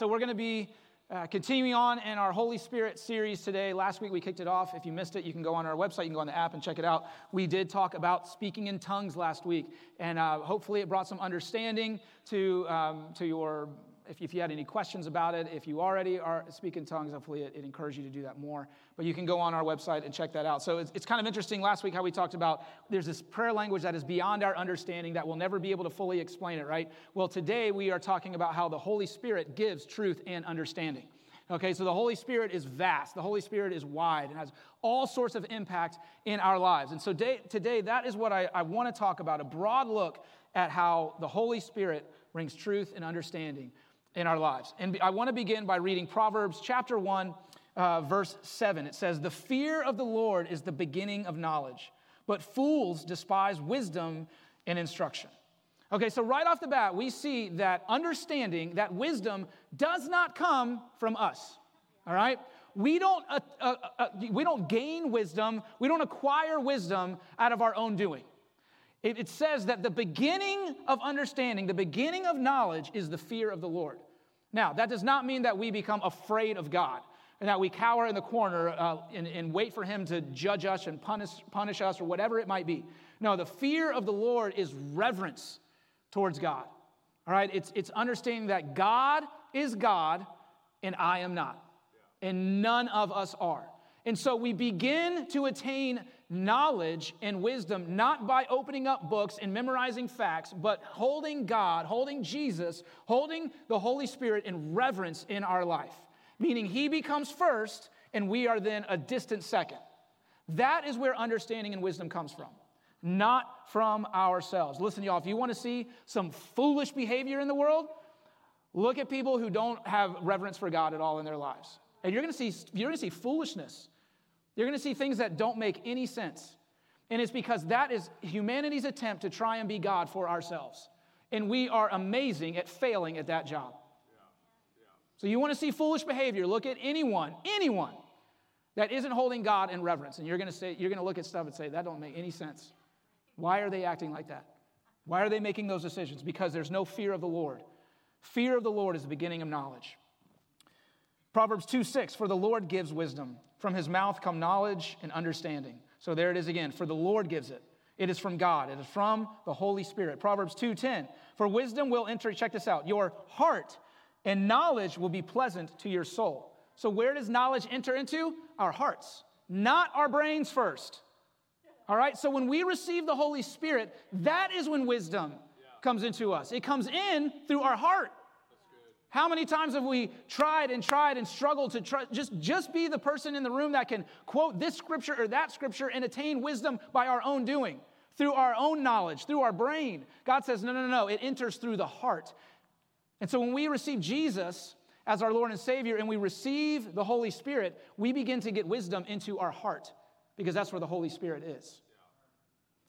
So we're going to be uh, continuing on in our Holy Spirit series today. Last week we kicked it off. If you missed it, you can go on our website, you can go on the app and check it out. We did talk about speaking in tongues last week, and uh, hopefully it brought some understanding to, um, to your if, if you had any questions about it, if you already are speaking tongues, hopefully it, it encouraged you to do that more. But you can go on our website and check that out. So it's, it's kind of interesting last week how we talked about there's this prayer language that is beyond our understanding that we'll never be able to fully explain it, right? Well, today we are talking about how the Holy Spirit gives truth and understanding. Okay, so the Holy Spirit is vast. The Holy Spirit is wide and has all sorts of impact in our lives. And so today, today that is what I, I want to talk about a broad look at how the Holy Spirit brings truth and understanding in our lives. And I want to begin by reading Proverbs chapter 1, uh, verse 7. It says, The fear of the Lord is the beginning of knowledge, but fools despise wisdom and instruction. Okay, so right off the bat, we see that understanding, that wisdom does not come from us. All right? We don't, uh, uh, uh, we don't gain wisdom, we don't acquire wisdom out of our own doing. It, it says that the beginning of understanding, the beginning of knowledge is the fear of the Lord. Now, that does not mean that we become afraid of God and that we cower in the corner uh, and, and, wait for Him to judge us and punish, punish us or whatever it might be. No, the fear of the Lord is reverence towards God. All right? It's, it's understanding that God is God and I am not. And none of us are. And so we begin to attain knowledge and wisdom not by opening up books and memorizing facts, but holding God, holding Jesus, holding the Holy Spirit in reverence in our life. Meaning He becomes first and we are then a distant second. That is where understanding and wisdom comes from, not from ourselves. Listen, y'all, if you want to see some foolish behavior in the world, look at people who don't have reverence for God at all in their lives. And you're going to see, you're going to see foolishness. You're going to see things that don't make any sense. And it's because that is humanity's attempt to try and be God for ourselves. And we are amazing at failing at that job. So you want to see foolish behavior, look at anyone, anyone that isn't holding God in reverence. And you're going to say, you're going to look at stuff and say, that don't make any sense. Why are they acting like that? Why are they making those decisions? Because there's no fear of the Lord. Fear of the Lord is the beginning of knowledge. Proverbs 2 6, for the Lord gives wisdom. From his mouth come knowledge and understanding. So there it is again, for the Lord gives it. It is from God. It is from the Holy Spirit. Proverbs 2:10. For wisdom will enter, check this out. Your heart and knowledge will be pleasant to your soul. So where does knowledge enter into? Our hearts, not our brains first. All right? So when we receive the Holy Spirit, that is when wisdom comes into us. It comes in through our heart. How many times have we tried and tried and struggled to try, just, just be the person in the room that can quote this scripture or that scripture and attain wisdom by our own doing, through our own knowledge, through our brain? God says, no, no, no, it enters through the heart. And so when we receive Jesus as our Lord and Savior and we receive the Holy Spirit, we begin to get wisdom into our heart because that's where the Holy Spirit is.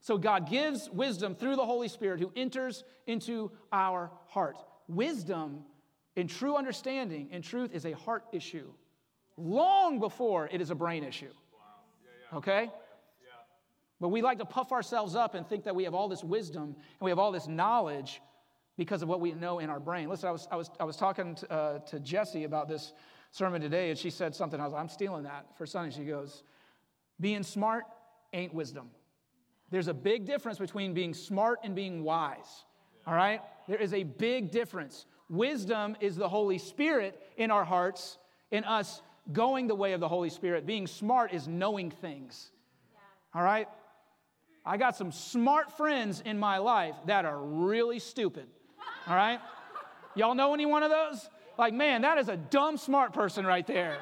So God gives wisdom through the Holy Spirit who enters into our heart. Wisdom in true understanding and truth is a heart issue long before it is a brain issue. Okay? But we like to puff ourselves up and think that we have all this wisdom and we have all this knowledge because of what we know in our brain. Listen, I was, I was, I was talking to, uh, to Jesse about this sermon today, and she said something. I was like, I'm stealing that for Sunday. She goes, Being smart ain't wisdom. There's a big difference between being smart and being wise. All right? There is a big difference. Wisdom is the Holy Spirit in our hearts, in us going the way of the Holy Spirit. Being smart is knowing things. All right? I got some smart friends in my life that are really stupid. All right? Y'all know any one of those? Like, man, that is a dumb smart person right there.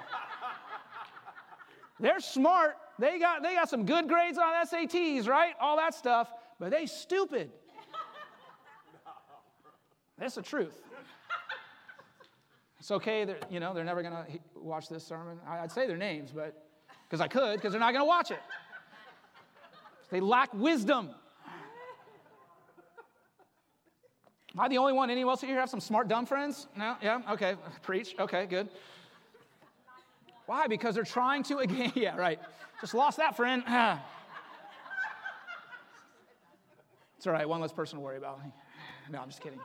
They're smart. They got, they got some good grades on SATs, right? All that stuff, but they stupid. That's the truth. It's okay, they're, you know, they're never going to watch this sermon. I'd say their names, but because I could, because they're not going to watch it. They lack wisdom. Am I the only one? Anyone else here have some smart, dumb friends? No? Yeah? Okay. Preach. Okay, good. Why? Because they're trying to, again, yeah, right. Just lost that friend. it's all right. One less person to worry about. No, I'm just kidding.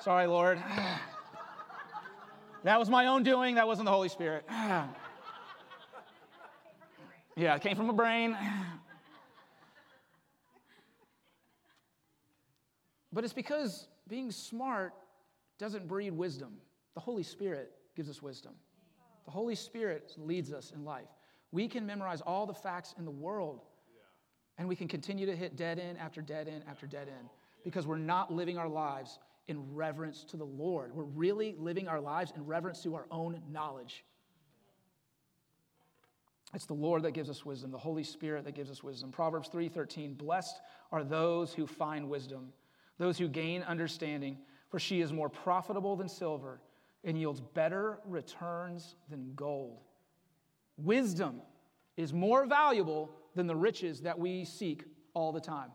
Sorry, Lord. That was my own doing, that wasn't the Holy Spirit. yeah, it came from my brain. But it's because being smart doesn't breed wisdom. The Holy Spirit gives us wisdom. The Holy Spirit leads us in life. We can memorize all the facts in the world, and we can continue to hit dead end after dead end after dead end because we're not living our lives in reverence to the Lord. We're really living our lives in reverence to our own knowledge. It's the Lord that gives us wisdom, the Holy Spirit that gives us wisdom. Proverbs 3:13, "Blessed are those who find wisdom, those who gain understanding, for she is more profitable than silver and yields better returns than gold." Wisdom is more valuable than the riches that we seek all the time.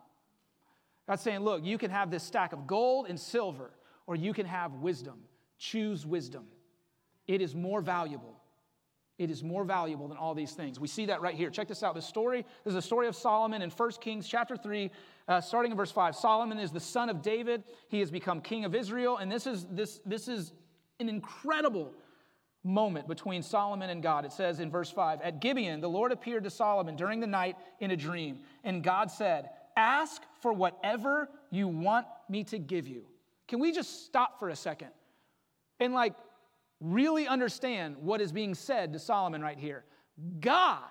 God's saying, look, you can have this stack of gold and silver, or you can have wisdom. Choose wisdom. It is more valuable. It is more valuable than all these things. We see that right here. Check this out. This story, this is a story of Solomon in 1 Kings chapter 3, uh, starting in verse 5. Solomon is the son of David. He has become king of Israel. And this is, this, this is an incredible moment between Solomon and God. It says in verse 5 At Gibeon, the Lord appeared to Solomon during the night in a dream. And God said, Ask for whatever you want me to give you. Can we just stop for a second and like really understand what is being said to Solomon right here? God,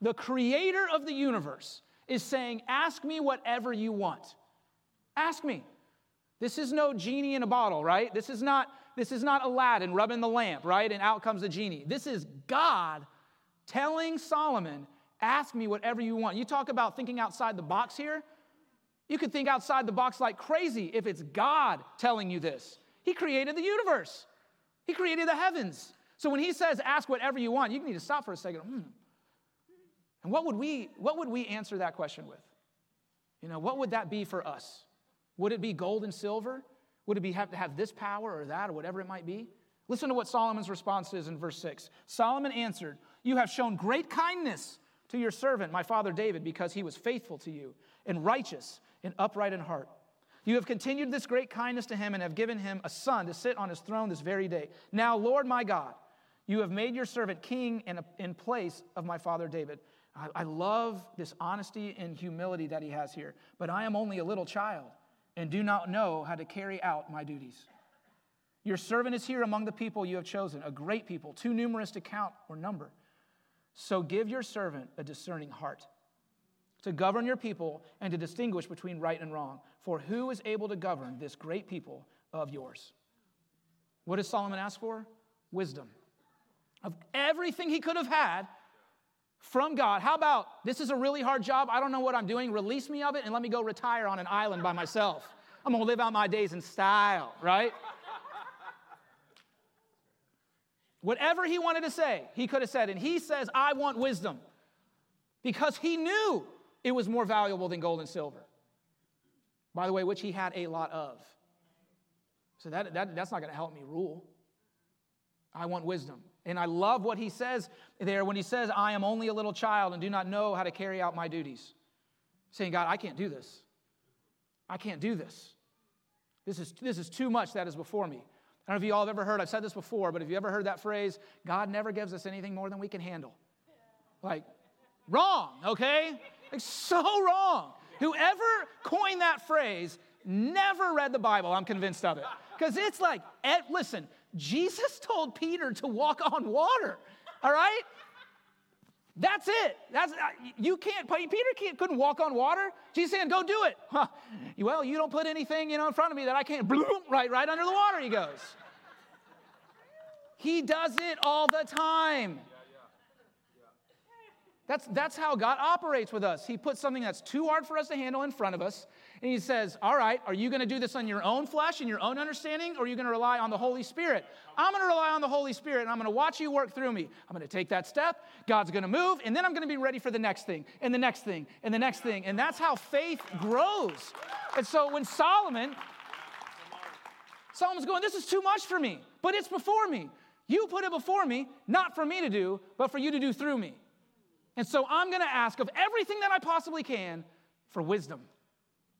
the creator of the universe, is saying, Ask me whatever you want. Ask me. This is no genie in a bottle, right? This is not this is not Aladdin rubbing the lamp, right? And out comes the genie. This is God telling Solomon, Ask me whatever you want. You talk about thinking outside the box here. You could think outside the box like crazy if it's God telling you this. He created the universe, He created the heavens. So when He says, Ask whatever you want, you need to stop for a second. Hmm. And what would, we, what would we answer that question with? You know, what would that be for us? Would it be gold and silver? Would it be have to have this power or that or whatever it might be? Listen to what Solomon's response is in verse 6. Solomon answered, You have shown great kindness to your servant, my father David, because he was faithful to you and righteous and upright in heart. You have continued this great kindness to him and have given him a son to sit on his throne this very day. Now, Lord my God, you have made your servant king in, a, in place of my father David. I, I love this honesty and humility that he has here, but I am only a little child and do not know how to carry out my duties. Your servant is here among the people you have chosen, a great people, too numerous to count or number. So give your servant a discerning heart to govern your people and to distinguish between right and wrong. For who is able to govern this great people of yours? What does Solomon ask for? Wisdom. Of everything he could have had from God, how about this is a really hard job? I don't know what I'm doing. Release me of it and let me go retire on an island by myself. I'm gonna live out my days in style, right? Whatever he wanted to say, he could have said. And he says, I want wisdom because he knew it was more valuable than gold and silver. By the way, which he had a lot of. So that, that that's not going to help me rule. I want wisdom. And I love what he says there when he says, I am only a little child and do not know how to carry out my duties. Saying, God, I can't do this. I can't do this. This is, this is too much that is before me. I don't know if you all have ever heard, I've said this before, but if you ever heard that phrase, God never gives us anything more than we can handle. Like, wrong, okay? Like, so wrong. Whoever coined that phrase never read the Bible, I'm convinced of it. Because it's like, eh, listen, Jesus told Peter to walk on water, all right? That's it. That's uh, you can't. Peter can't, couldn't walk on water. Jesus saying, "Go do it." Huh. Well, you don't put anything you know in front of me that I can't. Bloom, right, right under the water. He goes. He does it all the time. That's, that's how God operates with us. He puts something that's too hard for us to handle in front of us, and He says, All right, are you going to do this on your own flesh and your own understanding, or are you going to rely on the Holy Spirit? I'm going to rely on the Holy Spirit, and I'm going to watch you work through me. I'm going to take that step, God's going to move, and then I'm going to be ready for the next thing, and the next thing, and the next thing. And that's how faith grows. And so when Solomon, Solomon's going, This is too much for me, but it's before me. You put it before me, not for me to do, but for you to do through me. And so I'm going to ask of everything that I possibly can for wisdom.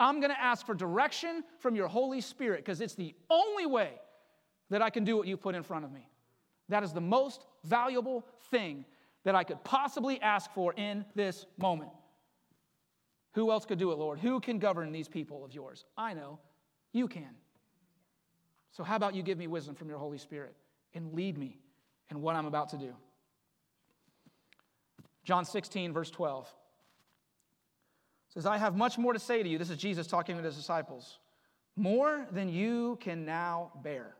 I'm going to ask for direction from your Holy Spirit because it's the only way that I can do what you put in front of me. That is the most valuable thing that I could possibly ask for in this moment. Who else could do it, Lord? Who can govern these people of yours? I know. You can. So, how about you give me wisdom from your Holy Spirit and lead me in what I'm about to do? John 16, verse 12 says, I have much more to say to you. This is Jesus talking to his disciples. More than you can now bear.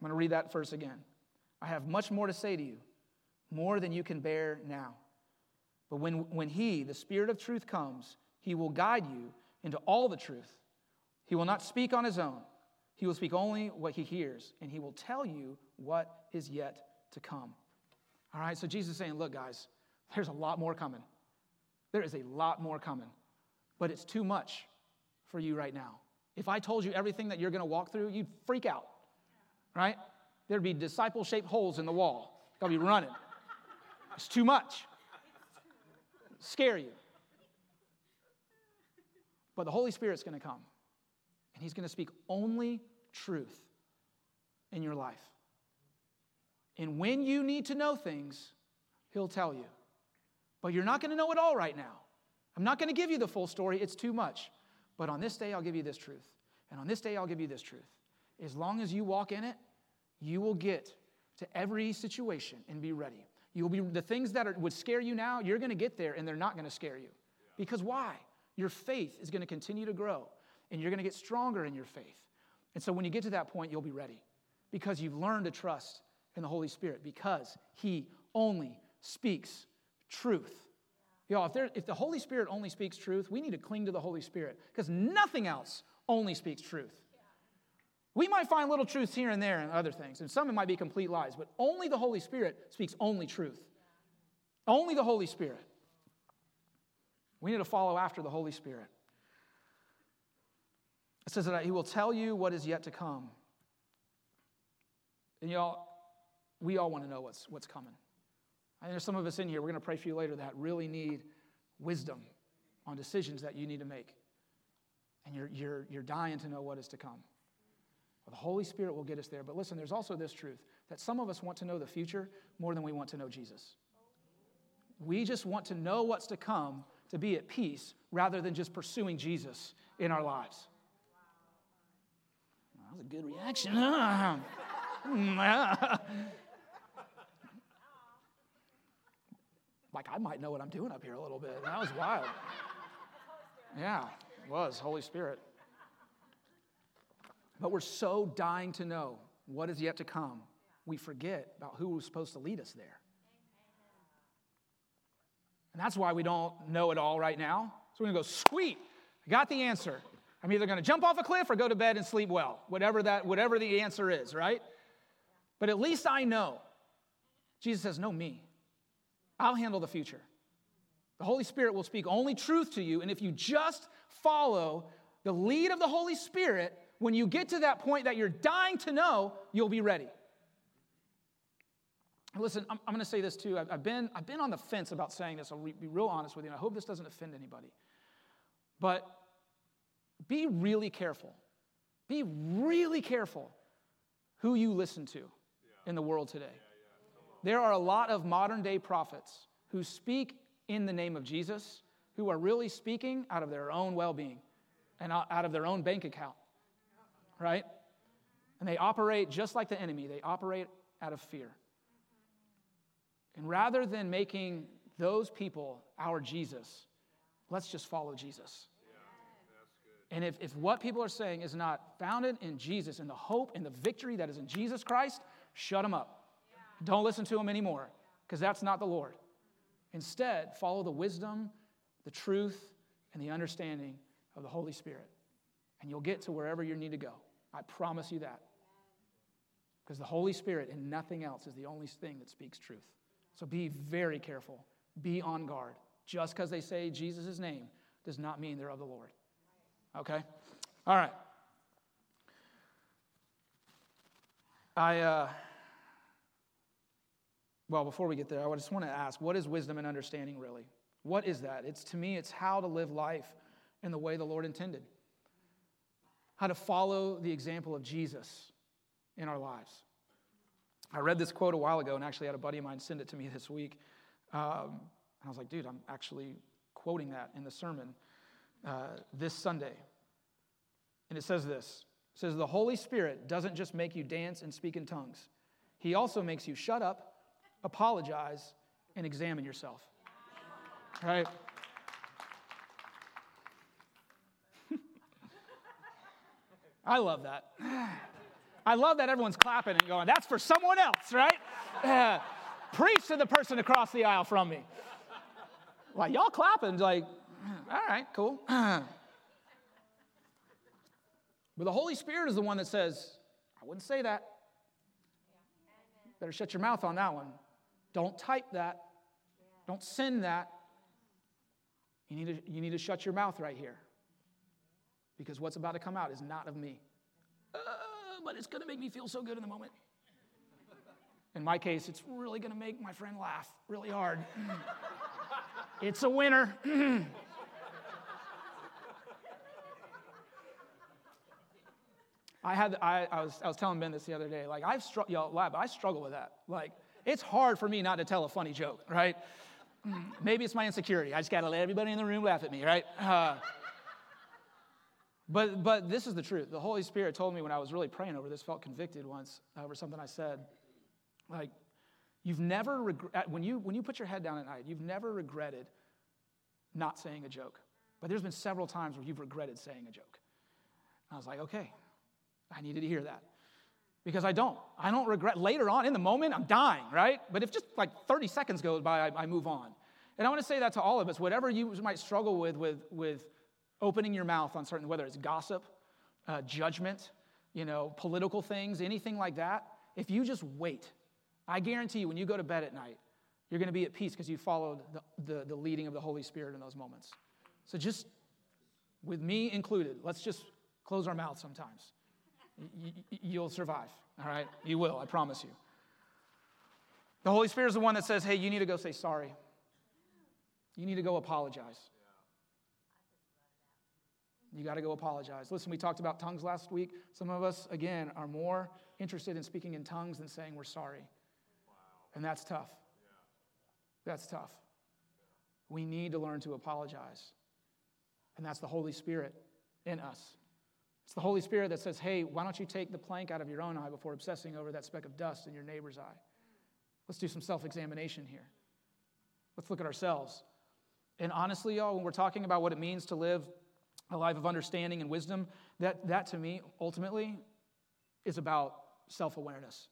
I'm going to read that verse again. I have much more to say to you, more than you can bear now. But when, when He, the Spirit of truth, comes, He will guide you into all the truth. He will not speak on His own, He will speak only what He hears, and He will tell you what is yet to come. All right, so Jesus is saying, Look, guys, there's a lot more coming. There is a lot more coming, but it's too much for you right now. If I told you everything that you're going to walk through, you'd freak out, right? There'd be disciple shaped holes in the wall. I'll be running. It's too much scare you. But the Holy Spirit's going to come, and He's going to speak only truth in your life. And when you need to know things, He'll tell you. But you're not going to know it all right now. I'm not going to give you the full story, it's too much. But on this day, I'll give you this truth. And on this day, I'll give you this truth. As long as you walk in it, you will get to every situation and be ready. You'll be the things that are, would scare you now, you're going to get there and they're not going to scare you. Because why? Your faith is going to continue to grow and you're going to get stronger in your faith. And so when you get to that point, you'll be ready because you've learned to trust in the Holy Spirit because He only speaks truth. Y'all, if, if the Holy Spirit only speaks truth, we need to cling to the Holy Spirit because nothing else only speaks truth. We might find little truths here and there and other things, and some it might be complete lies, but only the Holy Spirit speaks only truth. Only the Holy Spirit. We need to follow after the Holy Spirit. It says that He will tell you what is yet to come. And y'all, we all want to know what's, what's coming. Think there's some of us in here, we're going to pray for you later, that really need wisdom on decisions that you need to make. And you're, you're, you're dying to know what is to come. Well, the Holy Spirit will get us there. But listen, there's also this truth that some of us want to know the future more than we want to know Jesus. We just want to know what's to come to be at peace rather than just pursuing Jesus in our lives. That was a good reaction. Mm, like I might know what I'm doing up here a little bit. And That was wild. Yeah, it was Holy Spirit. But we're so dying to know what is yet to come, we forget about who was supposed to lead us there. And that's why we don't know it all right now. So we're to go, sweet, I got the answer. I'm either to jump off a cliff or go to bed and sleep well, whatever, that, whatever the answer is, right? But at least I know. Jesus says, Know me. I'll handle the future. The Holy Spirit will speak only truth to you. And if you just follow the lead of the Holy Spirit, when you get to that point that you're dying to know, you'll be ready. Listen, I'm, I'm going to say this too. I've, I've, been, I've been on the fence about saying this. I'll re- be real honest with you, and I hope this doesn't offend anybody. But be really careful. Be really careful who you listen to in the world today. There are a lot of modern day prophets who speak in the name of Jesus who are really speaking out of their own well being and out of their own bank account right? And they operate just like the enemy, they operate out of fear. And rather than making those people our Jesus, let's just follow Jesus. and if, if what people are saying is not founded in Jesus, in the hope and the victory that is in Jesus Christ, shut them up. Don't listen to them anymore, because that's not the Lord. Instead, follow the wisdom, the truth, and the understanding of the Holy Spirit, and you'll get to wherever you need to go. I promise you that. Because the Holy Spirit and nothing else is the only thing that speaks truth. So be very careful. Be on guard. Just because they say Jesus' name does not mean they're of the Lord. Okay? All right. I, uh, well, before we get there, I just want to ask what is wisdom and understanding really? What is that? It's to me, it's how to live life in the way the Lord intended how to follow the example of Jesus in our lives. I read this quote a while ago and actually had a buddy of mine send it to me this week. Um, and I was like, dude, I'm actually quoting that in the sermon uh, this Sunday. And it says this it says, The Holy Spirit doesn't just make you dance and speak in tongues, He also makes you shut up, apologize, and examine yourself. Right? I love that. I love that everyone's clapping and going, that's for someone else, right? Preach to the person across the aisle from me. Like, y'all clapping, like, all right, cool. but the Holy Spirit is the one that says, I wouldn't say that. Better shut your mouth on that one. Don't type that. Don't send that. You need to, you need to shut your mouth right here because what's about to come out is not of me. Uh, but it's going to make me feel so good in the moment. In my case, it's really going to make my friend laugh really hard. it's a winner. I had I, I, was I was telling Ben this the other day. Like I've struggled, y'all laugh, I struggle with that. Like it's hard for me not to tell a funny joke, right? Maybe it's my insecurity. I just got to let everybody in the room laugh at me, right? Uh, but, but this is the truth. The Holy Spirit told me when I was really praying over this, felt convicted once over something I said. Like, you've never, regret, when, you, when you put your head down at night, you've never regretted not saying a joke. But there's been several times where you've regretted saying a joke. And I was like, okay, I needed to hear that. Because I don't. I don't regret. Later on in the moment, I'm dying, right? But if just like 30 seconds goes by, I, I move on. And I want to say that to all of us. Whatever you might struggle with, with, with opening your mouth on certain, whether it's gossip, uh, judgment, you know, political things, anything like that, if you just wait, I guarantee you when you go to bed at night, you're going to be at peace because you followed the, the, the leading of the Holy Spirit in those moments. So just, with me included, let's just close our mouths sometimes. You'll survive, all right? You will, I promise you. The Holy Spirit is the one that says, hey, you need to go say sorry. You need to go apologize. You got to go apologize. Listen, we talked about tongues last week. Some of us, again, are more interested in speaking in tongues than saying we're sorry. And that's tough. That's tough. We need to learn to apologize. And that's the Holy Spirit in us. It's the Holy Spirit that says, hey, why don't you take the plank out of your own eye before obsessing over that speck of dust in your neighbor's eye? Let's do some self examination here. Let's look at ourselves. And honestly, y'all, when we're talking about what it means to live a life of understanding and wisdom, that, that to me ultimately is about self awareness.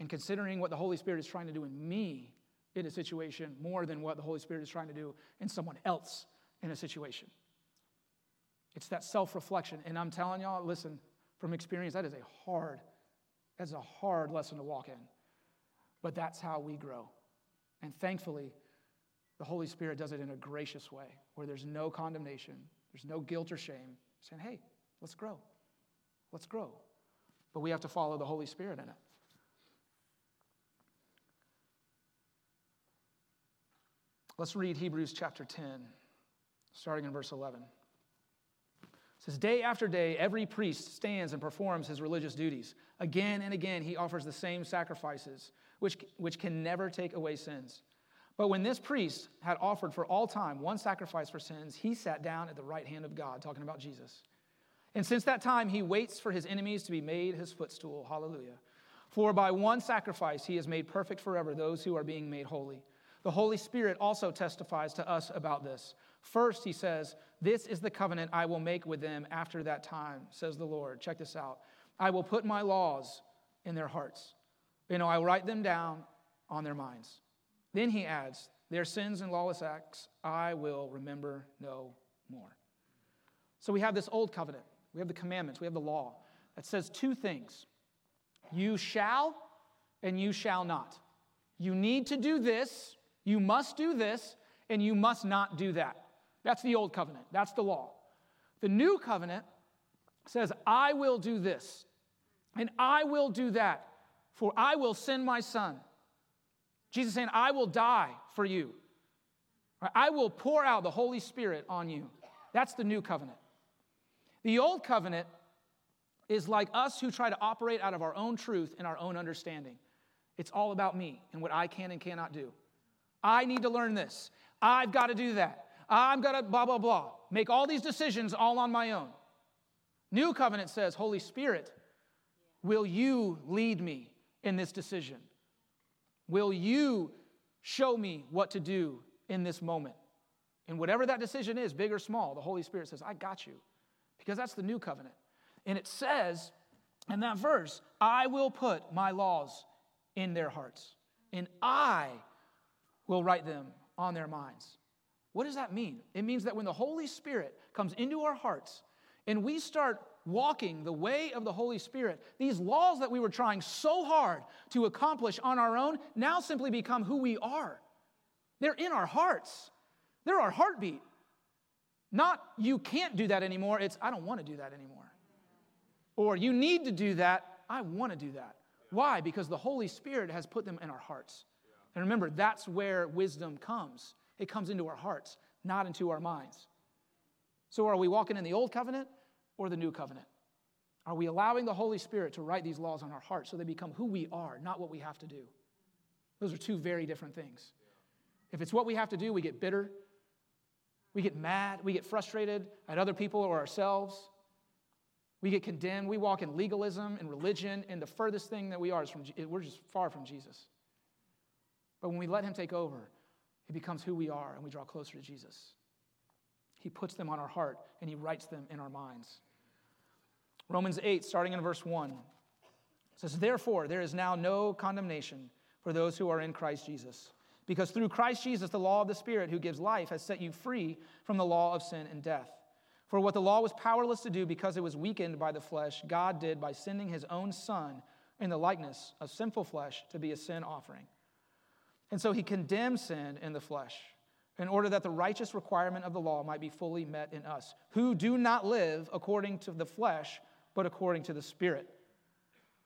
And considering what the Holy Spirit is trying to do in me in a situation more than what the Holy Spirit is trying to do in someone else in a situation. It's that self reflection. And I'm telling y'all, listen, from experience, that is a hard, that's a hard lesson to walk in. But that's how we grow. And thankfully, the Holy Spirit does it in a gracious way where there's no condemnation, there's no guilt or shame, saying, hey, let's grow. Let's grow. But we have to follow the Holy Spirit in it. Let's read Hebrews chapter 10, starting in verse 11. Says, Day after day, every priest stands and performs his religious duties. Again and again, he offers the same sacrifices, which, which can never take away sins. But when this priest had offered for all time one sacrifice for sins, he sat down at the right hand of God, talking about Jesus. And since that time, he waits for his enemies to be made his footstool. Hallelujah. For by one sacrifice, he has made perfect forever those who are being made holy. The Holy Spirit also testifies to us about this. First, he says, This is the covenant I will make with them after that time, says the Lord. Check this out. I will put my laws in their hearts, You know, I will write them down on their minds. Then he adds, Their sins and lawless acts I will remember no more. So we have this old covenant, we have the commandments, we have the law that says two things you shall and you shall not. You need to do this, you must do this, and you must not do that. That's the old covenant, that's the law. The new covenant says, I will do this, and I will do that, for I will send my son Jesus saying, I will die for you. I will pour out the Holy Spirit on you. That's the new covenant. The old covenant is like us who try to operate out of our own truth and our own understanding. It's all about me and what I can and cannot do. I need to learn this. I've got to do that. I'm going to blah, blah, blah. Make all these decisions all on my own. New covenant says, Holy Spirit, will you lead me in this decision? Will you show me what to do in this moment? And whatever that decision is, big or small, the Holy Spirit says, I got you. Because that's the new covenant. And it says in that verse, I will put my laws in their hearts, and I will write them on their minds. What does that mean? It means that when the Holy Spirit comes into our hearts and we start walking the way of the Holy Spirit, these laws that we were trying so hard to accomplish on our own now simply become who we are. They're in our hearts, they're our heartbeat. Not you can't do that anymore, it's I don't want to do that anymore. Or you need to do that, I want to do that. Why? Because the Holy Spirit has put them in our hearts. And remember, that's where wisdom comes. It comes into our hearts, not into our minds. So, are we walking in the old covenant or the new covenant? Are we allowing the Holy Spirit to write these laws on our hearts so they become who we are, not what we have to do? Those are two very different things. If it's what we have to do, we get bitter, we get mad, we get frustrated at other people or ourselves. We get condemned. We walk in legalism and religion, and the furthest thing that we are is from, we're just far from Jesus. But when we let Him take over, it becomes who we are, and we draw closer to Jesus. He puts them on our heart, and He writes them in our minds. Romans 8, starting in verse 1, says, Therefore, there is now no condemnation for those who are in Christ Jesus. Because through Christ Jesus, the law of the Spirit who gives life has set you free from the law of sin and death. For what the law was powerless to do because it was weakened by the flesh, God did by sending his own Son in the likeness of sinful flesh to be a sin offering. And so he condemned sin in the flesh in order that the righteous requirement of the law might be fully met in us, who do not live according to the flesh, but according to the Spirit.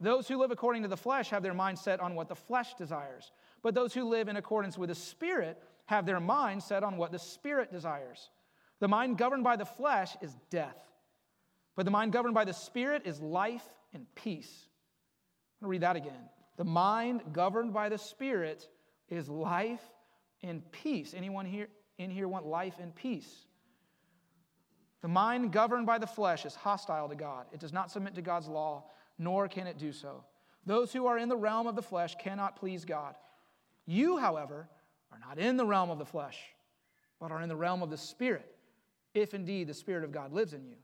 Those who live according to the flesh have their mind set on what the flesh desires, but those who live in accordance with the Spirit have their mind set on what the Spirit desires. The mind governed by the flesh is death, but the mind governed by the Spirit is life and peace. I'm to read that again. The mind governed by the Spirit is life and peace. Anyone here in here want life and peace? The mind governed by the flesh is hostile to God. It does not submit to God's law, nor can it do so. Those who are in the realm of the flesh cannot please God. You, however, are not in the realm of the flesh, but are in the realm of the Spirit if indeed the Spirit of God lives in you.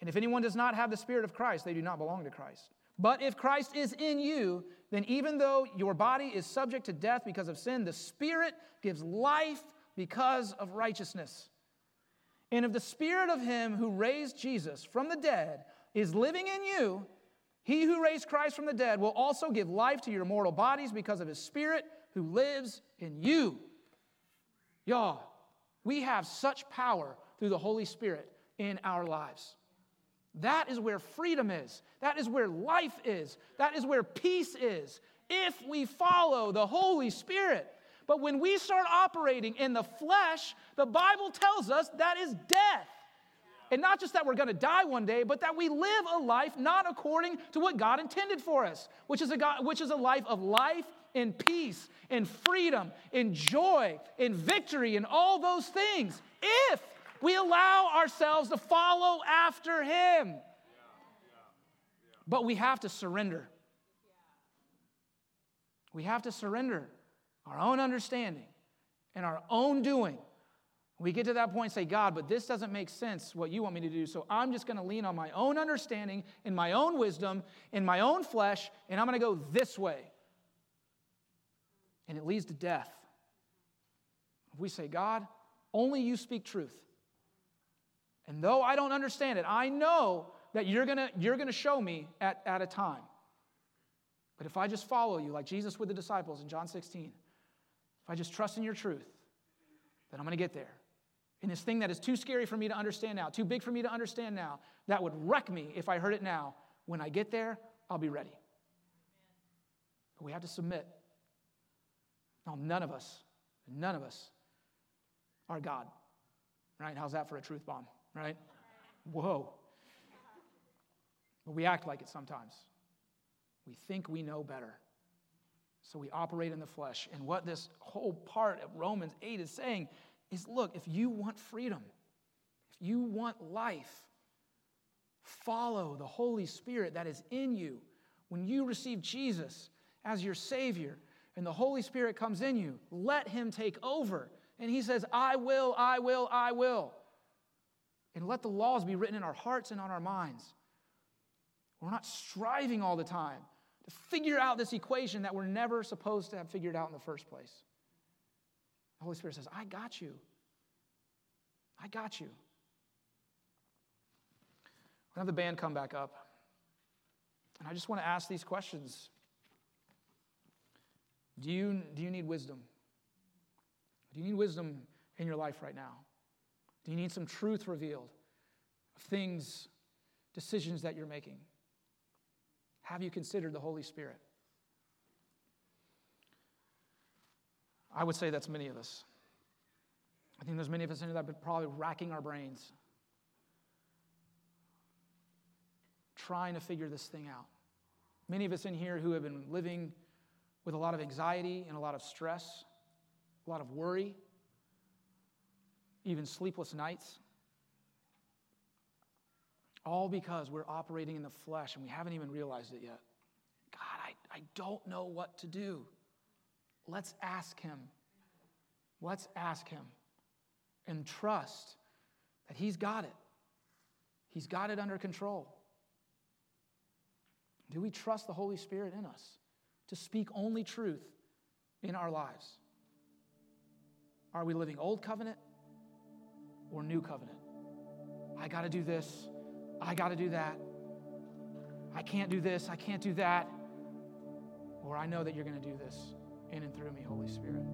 And if anyone does not have the Spirit of Christ, they do not belong to Christ. But if Christ is in you, then even though your body is subject to death because of sin, the Spirit gives life because of righteousness. And if the Spirit of Him who raised Jesus from the dead is living in you, he who raised Christ from the dead will also give life to your mortal bodies because of His Spirit who lives in you. Y'all, we have such power through the Holy Spirit in our lives. That is where freedom is. That is where life is. That is where peace is. If we follow the Holy Spirit. But when we start operating in the flesh, the Bible tells us that is death. And not just that we're going to die one day, but that we live a life not according to what God intended for us, which is a, God, which is a life of life and peace and freedom and joy and victory and all those things. If we allow ourselves to follow after Him. But we have to surrender. We have to surrender our own understanding and our own doing. We get to that point and say, God, but this doesn't make sense what you want me to do. So I'm just going to lean on my own understanding and my own wisdom in my own flesh, and I'm going to go this way. And it leads to death. We say, God, only you speak truth. And though I don't understand it, I know that you're gonna, you're gonna show me at, at a time. But if I just follow you, like Jesus with the disciples in John 16, if I just trust in your truth, then I'm gonna get there. And this thing that is too scary for me to understand now, too big for me to understand now, that would wreck me if I heard it now. When I get there, I'll be ready. But we have to submit. Now, none of us, none of us are God. Right? How's that for a truth bomb? Right? Whoa. But we act like it sometimes. We think we know better. So we operate in the flesh. And what this whole part of Romans 8 is saying is look, if you want freedom, if you want life, follow the Holy Spirit that is in you. When you receive Jesus as your Savior and the Holy Spirit comes in you, let Him take over. And He says, I will, I will, I will. And let the laws be written in our hearts and on our minds. We're not striving all the time to figure out this equation that we're never supposed to have figured out in the first place. The Holy Spirit says, I got you. I got you. We're going to have the band come back up. And I just want to ask these questions. Do you, do you need wisdom? Do you need wisdom in your life right now? Do you need some truth revealed of things, decisions that you're making? Have you considered the Holy Spirit? I would say that's many of us. I think there's many of us in here that have been probably racking our brains, trying to figure this thing out. Many of us in here who have been living with a lot of anxiety and a lot of stress, a lot of worry, even sleepless nights. All because we're operating in the flesh and we haven't even realized it yet. God, I, I don't know what to do. Let's ask Him. Let's ask Him and trust that He's got it. He's got it under control. Do we trust the Holy Spirit in us to speak only truth in our lives? Are we living old covenant or new covenant. I got to do this. I got to do that. I can't do this. I can't do that. Or I know that you're going to do this in and through me, Holy Spirit.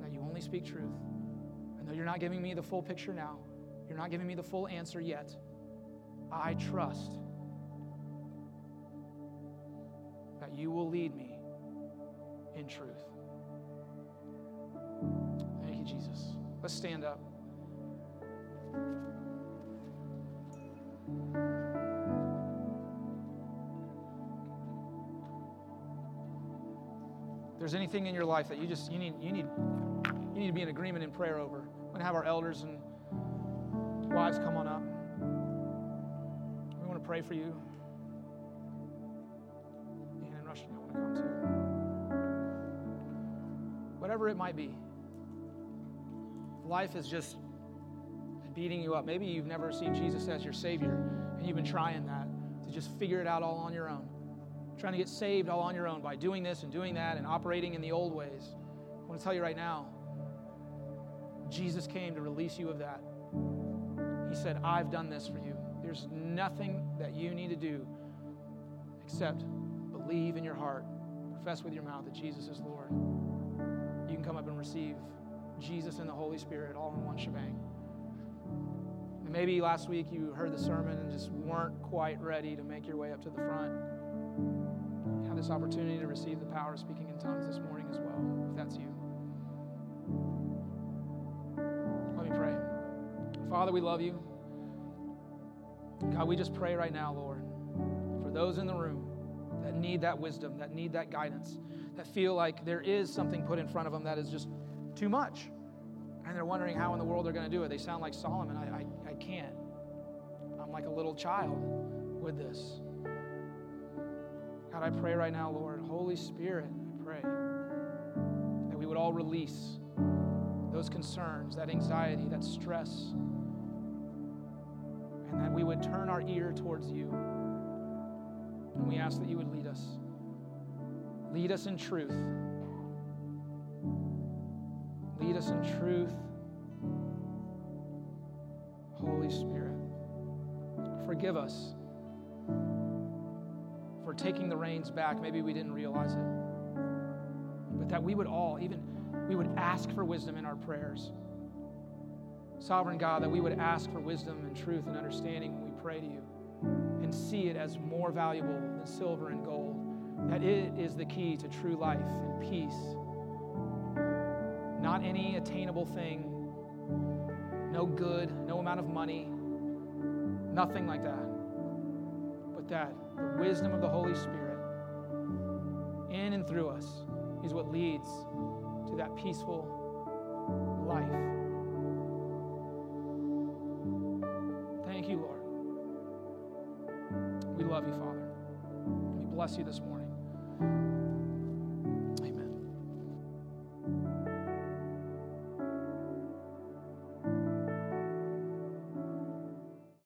That you only speak truth. I know you're not giving me the full picture now, you're not giving me the full answer yet. I trust that you will lead me in truth. Thank you, Jesus. Let's stand up. If there's anything in your life that you just you need you need you need to be in agreement in prayer over. We're gonna have our elders and wives come on up. We want to pray for you. And Russian, I want to come too. Whatever it might be. Life is just beating you up. Maybe you've never seen Jesus as your Savior and you've been trying that to just figure it out all on your own. Trying to get saved all on your own by doing this and doing that and operating in the old ways. I want to tell you right now Jesus came to release you of that. He said, I've done this for you. There's nothing that you need to do except believe in your heart, profess with your mouth that Jesus is Lord. You can come up and receive Jesus and the Holy Spirit all in one shebang. Maybe last week you heard the sermon and just weren't quite ready to make your way up to the front. You have this opportunity to receive the power of speaking in tongues this morning as well, if that's you. Let me pray. Father, we love you. God, we just pray right now, Lord, for those in the room that need that wisdom, that need that guidance, that feel like there is something put in front of them that is just too much and they're wondering how in the world they're going to do it. They sound like Solomon. I, I can't. I'm like a little child with this. God, I pray right now, Lord, Holy Spirit, I pray that we would all release those concerns, that anxiety, that stress, and that we would turn our ear towards you. And we ask that you would lead us. Lead us in truth. Lead us in truth. Holy Spirit, forgive us for taking the reins back. Maybe we didn't realize it. But that we would all, even, we would ask for wisdom in our prayers. Sovereign God, that we would ask for wisdom and truth and understanding when we pray to you and see it as more valuable than silver and gold. That it is the key to true life and peace not any attainable thing, no good, no amount of money, nothing like that. But that the wisdom of the Holy Spirit in and through us is what leads to that peaceful life. Thank you, Lord. We love you, Father. We bless you this morning.